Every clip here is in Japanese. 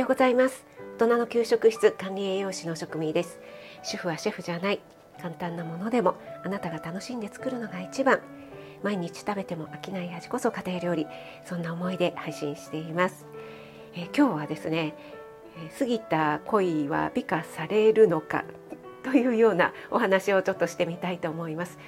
ようございます。大人の給食室管理栄養士の職味です。主婦はシェフじゃない。簡単なものでもあなたが楽しんで作るのが一番。毎日食べても飽きない味こそ家庭料理。そんな思いで配信しています、えー、今日はですね、え、過ぎた恋は美化されるのかというようなお話をちょっとしてみたいと思います。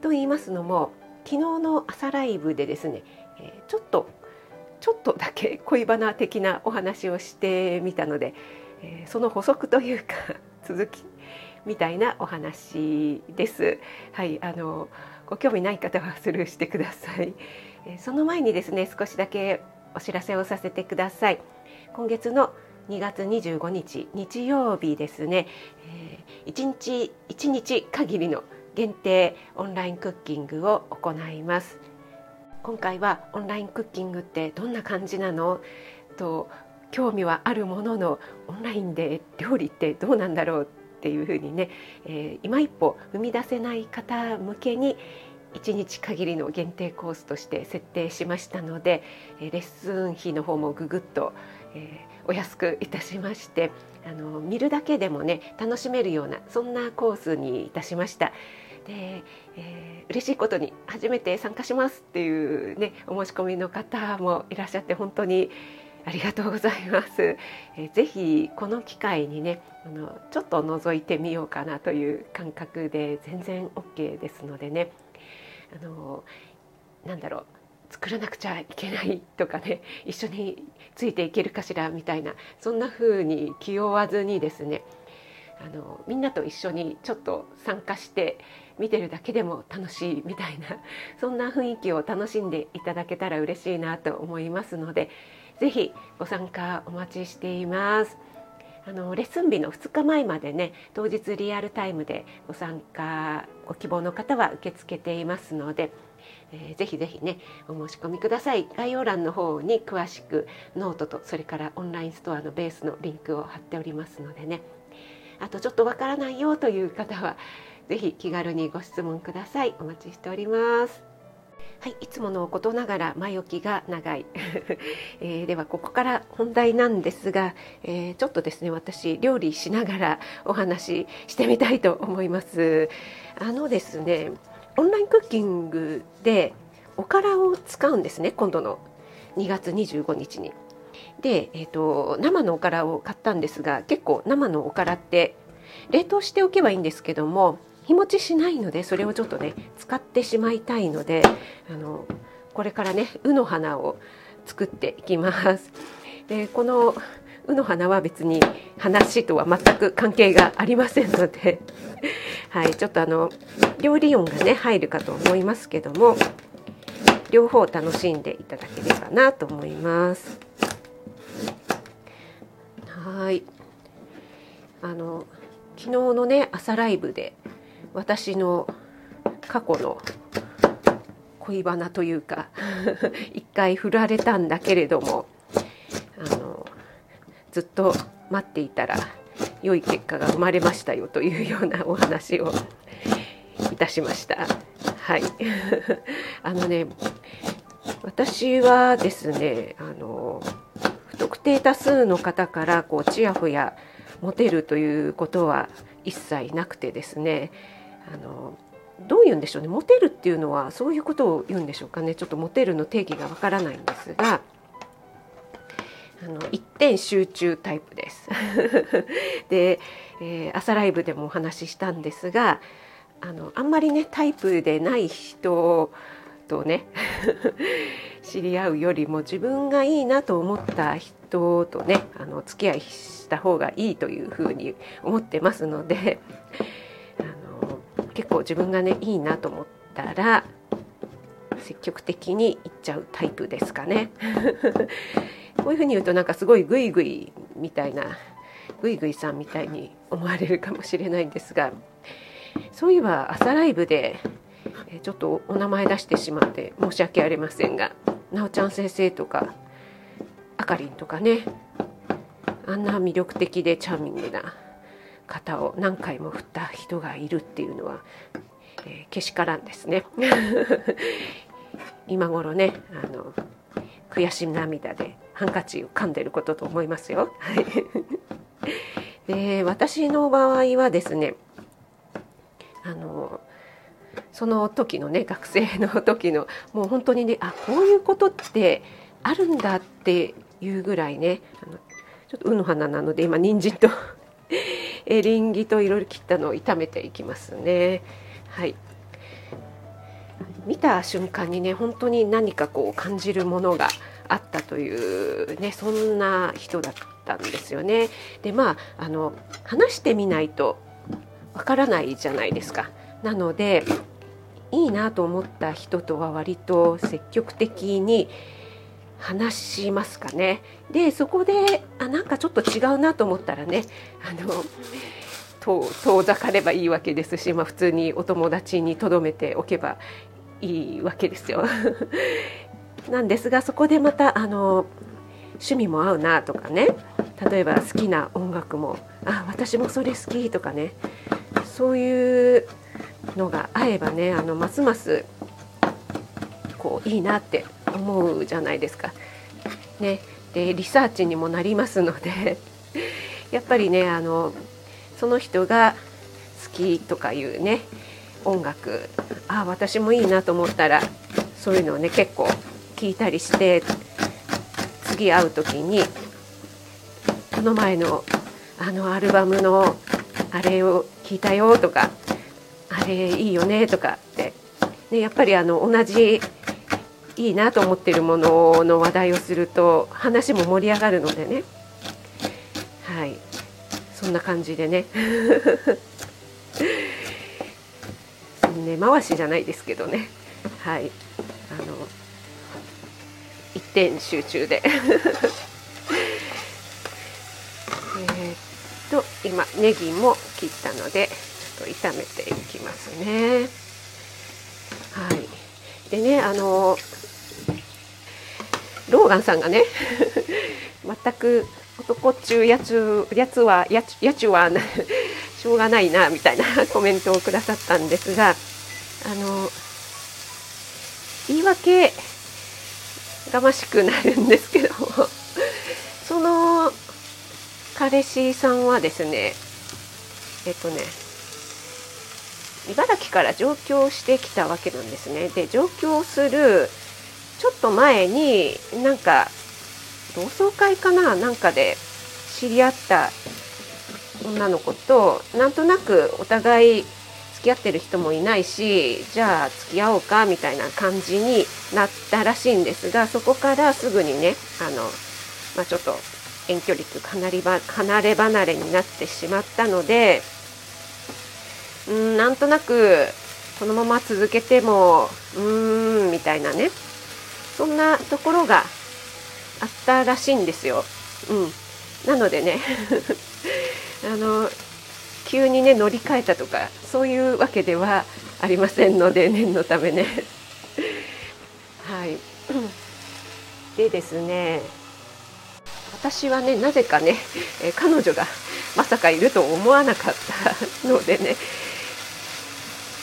と言いますのも昨日の朝ライブでですね、え、ちょっとちょっとだけ恋バナ的なお話をしてみたので、えー、その補足というか 続きみたいなお話です。はい、あのご興味ない方はスルーしてください。えー、その前にですね少しだけお知らせをさせてください。今月の2月25日日曜日ですね、えー、1日1日限りの限定オンラインクッキングを行います。今回はオンラインクッキングってどんな感じなの？と興味はあるもののオンラインで料理ってどうなんだろうっていうふうにね、えー、今一歩踏み出せない方向けに1日限りの限定コースとして設定しましたのでレッスン費の方もぐぐっと、えー、お安くいたしましてあの見るだけでもね楽しめるようなそんなコースにいたしました。で、えー、嬉しいことに初めて参加しますっていうねお申し込みの方もいらっしゃって本当にありがとうございます。えー、ぜひこの機会にねあのちょっと覗いてみようかなという感覚で全然 OK ですのでねあのなんだろう作らなくちゃいけないとかね一緒についていけるかしらみたいなそんな風に気負わずにですねあのみんなと一緒にちょっと参加して見てるだけでも楽しいみたいな そんな雰囲気を楽しんでいただけたら嬉しいなと思いますので是非ご参加お待ちしています。あのレッスン日の2日前までね当日リアルタイムでご参加ご希望の方は受け付けていますので、えー、ぜひぜひねお申し込みください概要欄の方に詳しくノートとそれからオンラインストアのベースのリンクを貼っておりますのでねあとちょっとわからないよという方はぜひ気軽にご質問ください。お待ちしております。はい、いつものことながら前置きが長い、えー、ではここから本題なんですが、えー、ちょっとですね私料理しながらお話ししてみたいと思います。あのですねオンラインクッキングでおからを使うんですね今度の2月25日に。で、えーと生のおからを買ったんですが結構生のおからって冷凍しておけばいいんですけども日持ちしないのでそれをちょっとね使ってしまいたいのであのこれからね卯の花を作っていきます。でこの卯の花は別に話とは全く関係がありませんので、はい、ちょっとあの料理音がね入るかと思いますけども両方楽しんでいただければなと思います。はいあの昨日のね朝ライブで私の過去の恋バナというか 一回振られたんだけれどもあのずっと待っていたら良い結果が生まれましたよというようなお話をいたしました。はい、あのね私はですねあの不特定多数の方からこうチヤホヤモテるということは一切なくてですねあのどういうんでしょうねモテるっていうのはそういうことを言うんでしょうかねちょっとモテるの定義がわからないんですがあの一点集中タイプです。で、えー、朝ライブでもお話ししたんですがあのあんまりねタイプでない人とね 知り合うよりも自分がいいなと思った人とねあの付き合いした方がいいというふうに思ってますので結構自分がねいいなと思ったら積極的にいっちゃうタイプですかね。こういうふうに言うとなんかすごいグイグイみたいなグイグイさんみたいに思われるかもしれないんですがそういえば朝ライブでちょっとお名前出してしまって申し訳ありませんがなおちゃん先生とかあかりんとかねあんな魅力的でチャーミングな方を何回も振った人がいるっていうのは、えー、けしからんですね 今頃ねあの悔し涙でハンカチを噛んでることと思いますよ。はい、で私の場合はですねあのその時のね学生の時のもう本当にねあこういうことってあるんだっていうぐらいねあのちょっと「う」の花なので今人参とエリンギといろいろ切ったのを炒めていきますね。はい見た瞬間にね本当に何かこう感じるものがあったというねそんな人だったんですよね。でまああの話してみないとわからないじゃないですか。なのでいいなと思った人とは割と積極的に話しますかね。でそこであなんかちょっと違うなと思ったらねあの遠ざかればいいわけですし、まあ、普通にお友達にとどめておけばいいわけですよ。なんですがそこでまたあの趣味も合うなとかね例えば好きな音楽もあ私もそれ好きとかねそういうのが合えばねあのますますこういいなって思うじゃないですか。ね、でリサーチにもなりますので やっぱりねあのその人が好きとかいうね音楽あ私もいいなと思ったらそういうのをね結構聞いたりして次会う時にこの前のあのアルバムのあれを聞いたよとかあれいいよねとかって、ね、やっぱりあの同じいいなと思ってるものの話題をすると話も盛り上がるのでね。はい。そんな感じでね。根回しじゃないですけどね。はい。あの一点集中で。えっと今ネギも切ったのでちょっと炒めていきますね。はい。でねあのローガンさんがね全く男中やつやつはややちはしょうがないなみたいなコメントをくださったんですがあの言い訳がましくなるんですけどその彼氏さんはですねえっとね茨城から上京してきたわけなんですね。で上京するちょっと前になんか同窓会かななんかで知り合った女の子となんとなくお互い付き合ってる人もいないしじゃあ付き合おうかみたいな感じになったらしいんですがそこからすぐにねあの、まあ、ちょっと遠距離というか離れ離れ離れになってしまったのでうんなんとなくこのまま続けてもうーんみたいなね。そんなところがあったらしいんですよ。うん、なのでね あの急にね乗り換えたとかそういうわけではありませんので 念のためね。はい。でですね私はねなぜかね、え彼女がまさかいると思わなかったのでね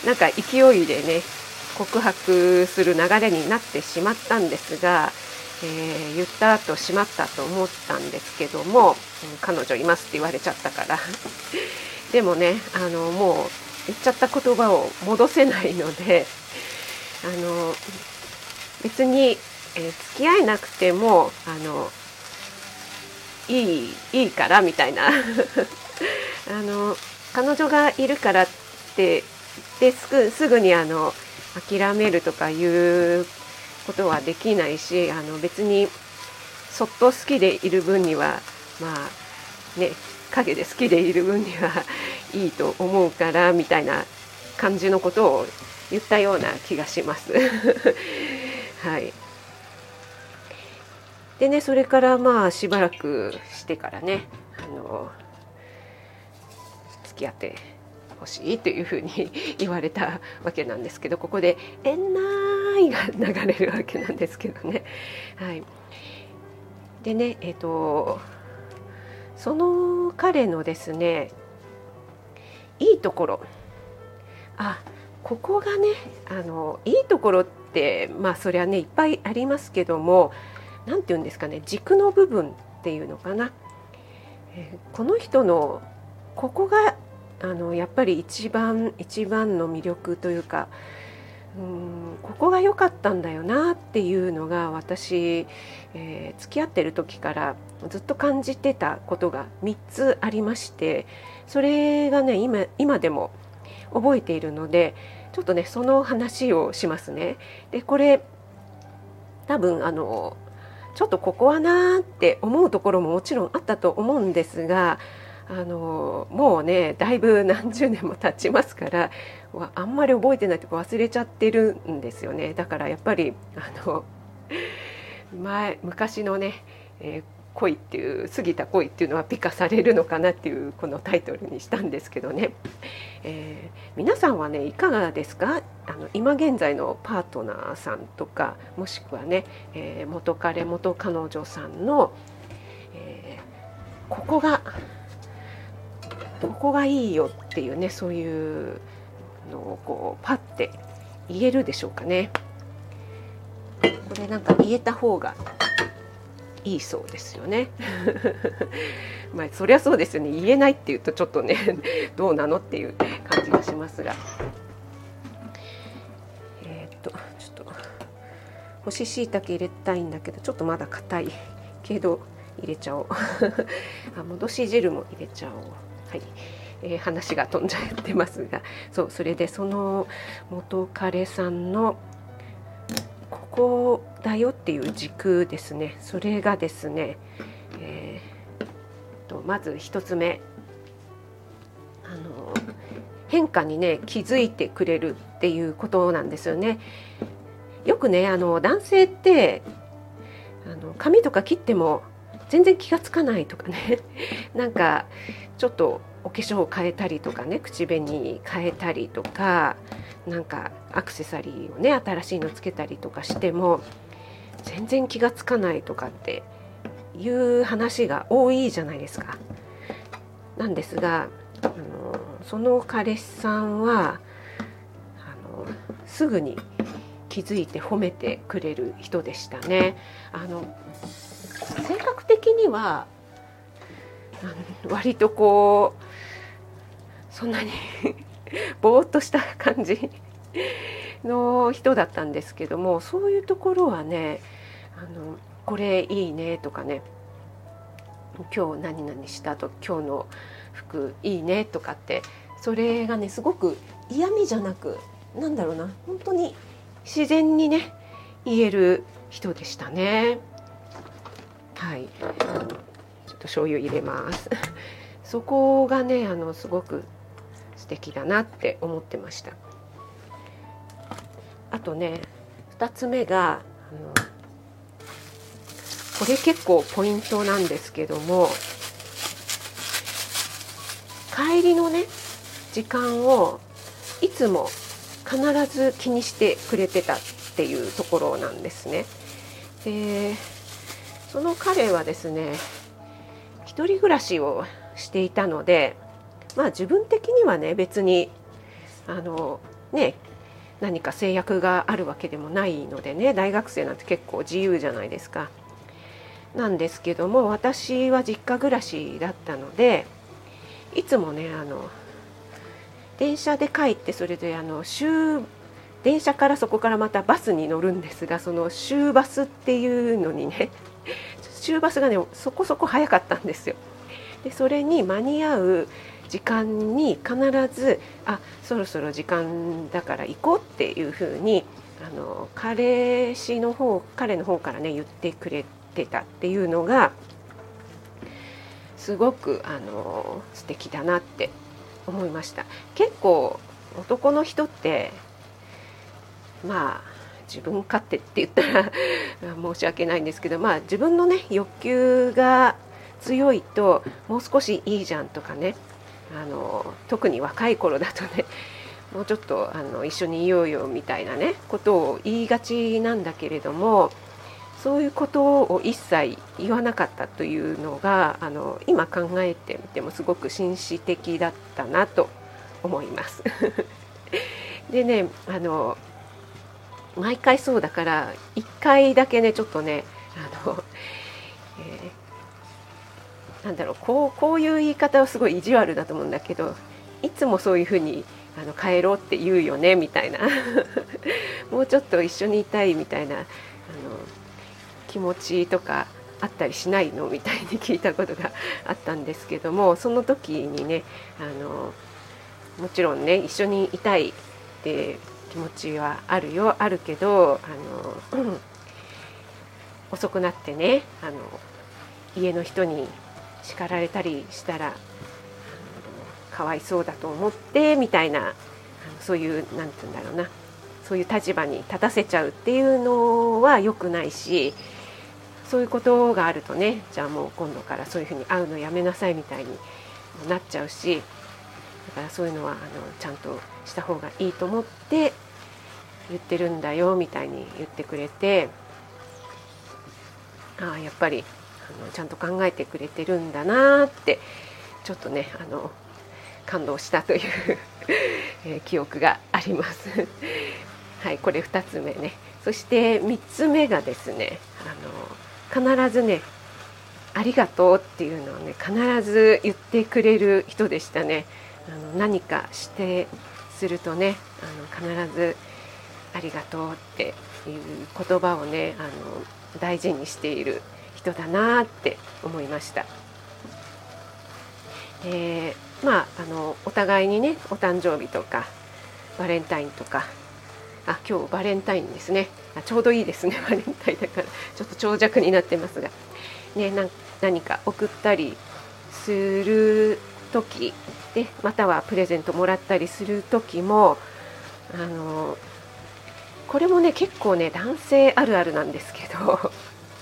なんか勢いでね告白する流れになってしまったんですが、えー、言った後しまったと思ったんですけども彼女いますって言われちゃったから。でもねあのもう言っちゃった言葉を戻せないのであの別に、えー、付き合えなくてもあのいいいいからみたいな。あの彼女がいるからってですぐすぐにあの諦めるとかいうことはできないしあの別にそっと好きでいる分にはまあね陰で好きでいる分にはいいと思うからみたいな感じのことを言ったような気がします。はい、でねそれからまあしばらくしてからねあの付き合ってほしいというふうに言われたわけなんですけどここで「えんない」が流れるわけなんですけどね。はい、でねえっ、ー、とその彼のですねいいところ。あここがねあのいいところってまあそりゃねいっぱいありますけども何て言うんですかね軸の部分っていうのかな、え、この人のここがあのやっぱり一番一番の魅力というかうんここが良かったんだよなっていうのが私、えー、付き合ってる時からずっと感じてたことが3つありましてそれがね今今でも覚えているのでちょっとねその話をしますね。でこれ多分あのちょっとここはなーって思うところももちろんあったと思うんですがあのもうねだいぶ何十年も経ちますからあんまり覚えてないとか忘れちゃってるんですよね。だからやっぱりあの 前昔のね、えー、恋っていう過ぎた恋っていうのは美化されるのかなっていうこのタイトルにしたんですけどね、えー、皆さんはねいかがですか？あの今現在のパートナーさんとかもしくはね、えー、元彼元彼女さんの、え、ここがここがいいよっていうねそういうのをこうパッて言えるでしょうかね。これなんか言えた方がいいそうですよね。まあそりゃそうですよね言えないっていうとちょっとね どうなのっていう感じがしますが。えー、っとちょっと干し椎茸入れたいんだけどちょっとまだ硬いけど入れちゃおう あ戻し汁も入れちゃおう。はい。えー、話が飛んじゃってますがそうそれでその元彼さんのここだよっていう軸ですね。それがですね、えー、とまず1つ目。あの変化にね気づいてくれるっていうことなんですよね。よくねあの男性ってあの髪とか切っても全然気が付かないとかね。なんかちょっとお化粧を変えたりとかね口紅変えたりとかなんかアクセサリーをね新しいのつけたりとかしても全然気が付かないとかっていう話が多いじゃないですか。なんですがあのその彼氏さんはあのすぐに気づいて褒めてくれる人でしたね。あの性格的には 割とこうそんなに ぼーっとした感じの人だったんですけどもそういうところはねあのこれいいねとかね今日何々したと今日の服いいねとかってそれがねすごく嫌味じゃなくなんだろうな本当に自然にね言える人でしたね。はい醤油入れます そこがねあのすごく素敵だなって思ってましたあとね2つ目があのこれ結構ポイントなんですけども帰りのね時間をいつも必ず気にしてくれてたっていうところなんですね。でその彼はですね一人暮らしをしていたのでまあ自分的にはね別にあのね何か制約があるわけでもないのでね大学生なんて結構自由じゃないですか。なんですけども私は実家暮らしだったのでいつもねあの電車で帰ってそれであの週電車からそこからまたバスに乗るんですがその終バスっていうのにね終バスがねそこそこ早かったんですよ。でそれに間に合う時間に必ずあそろそろ時間だから行こうっていうふうにあの彼氏の方彼の方からね言ってくれてたっていうのがすごくあの素敵だなって思いました結構男の人ってまあ自分勝手って言ったら 申し訳ないんですけどまあ自分のね欲求が強いともう少しいいじゃんとかねあの特に若い頃だとね もうちょっとあの一緒にいようよみたいなねことを言いがちなんだけれどもそういうことを一切言わなかったというのがあの今考えてみてもすごく紳士的だったなと思います。でねあの毎回そうだから1回だけねちょっとねあのえー、なんだろうこうこういう言い方はすごい意地悪だと思うんだけどいつもそういうふうにあの帰ろうって言うよねみたいな。もうちょっと一緒にいたいみたいなあの気持ちとかあったりしないの？みたいに聞いたことがあったんですけどもその時にねあのもちろんね一緒にいたいって気持ちはあるよあるけどあの、遅くなってねあの家の人に叱られたりしたらかわいそうだと思ってみたいなそういう何て言うんだろうなそういう立場に立たせちゃうっていうのは良くないしそういうことがあるとねじゃあもう今度からそういうふうに会うのやめなさいみたいになっちゃうしだからそういうのはあのちゃんとした方がいいと思って言ってるんだよみたいに言ってくれてああやっぱりあのちゃんと考えてくれてるんだなってちょっとねあの感動したという え記憶があります。はいこれ2つ目ね。そして3つ目がですねあの必ずねありがとうっていうのをね必ず言ってくれる人でしたね。あの何かしてするとねあの必ずありがとうっていう言葉をねあの大事にしている人だなって思いました。えー、まああのお互いにねお誕生日とかバレンタインとかあ今日バレンタインですね。あちょうどいいですね バレンタインだから。ちょっと長尺になってますが、ね、何か送ったりする時でまたはプレゼントもらったりする時もあのこれもね結構ね男性あるあるなんですけど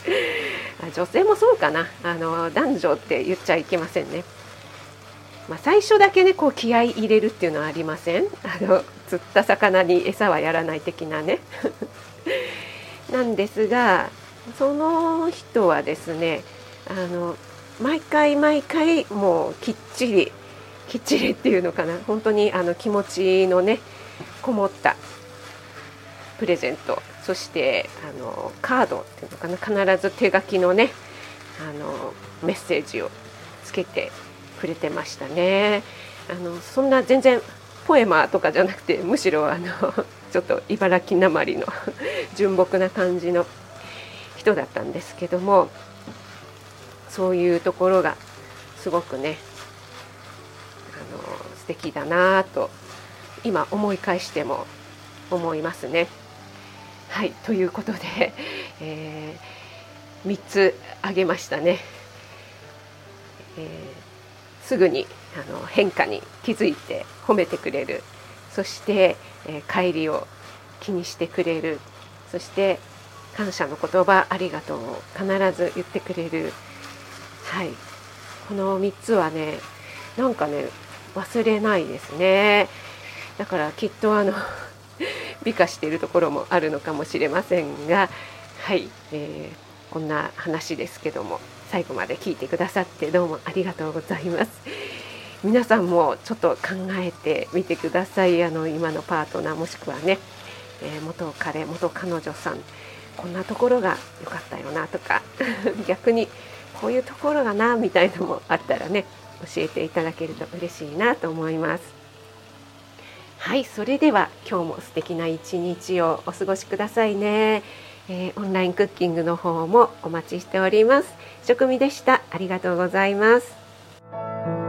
女性もそうかな。あの男女って言っちゃいけませんね。まあ、最初だけねこう気合い入れるっていうのはありません。あの釣った魚に餌はやらない的なね。なんですがその人はですねあの毎回毎回もうきっちりきっちりっていうのかな。本当にあの気持ちのねこもったプレゼントそしてあのカードっていうのかな必ず手書きのねあのメッセージをつけてくれてましたね。あのそんな全然ポエマーとかじゃなくてむしろあの ちょっと茨城なまりの 純朴な感じの人だったんですけどもそういうところがすごくねあの素敵だなと今思い返しても思いますね。はいということで、えー、3つ挙げましたね、えー、すぐにあの変化に気づいて褒めてくれる。そして、えー、帰りを気にしてくれる。そして感謝の言葉ありがとうを必ず言ってくれる。はい。この3つはねなんかね忘れないですね。だからきっとあの美化しているところもあるのかもしれませんがはい、えー、こんな話ですけども最後まで聞いてくださってどうもありがとうございます。皆さんもちょっと考えてみてくださいあの今のパートナーもしくはね、えー、元彼元彼女さんこんなところが良かったよなとか 逆にこういうところがなみたいのもあったらね教えていただけると嬉しいなと思います。はいそれでは今日も素敵な一日をお過ごしくださいね、えー、オンラインクッキングの方もお待ちしております。食味でした。ありがとうございます。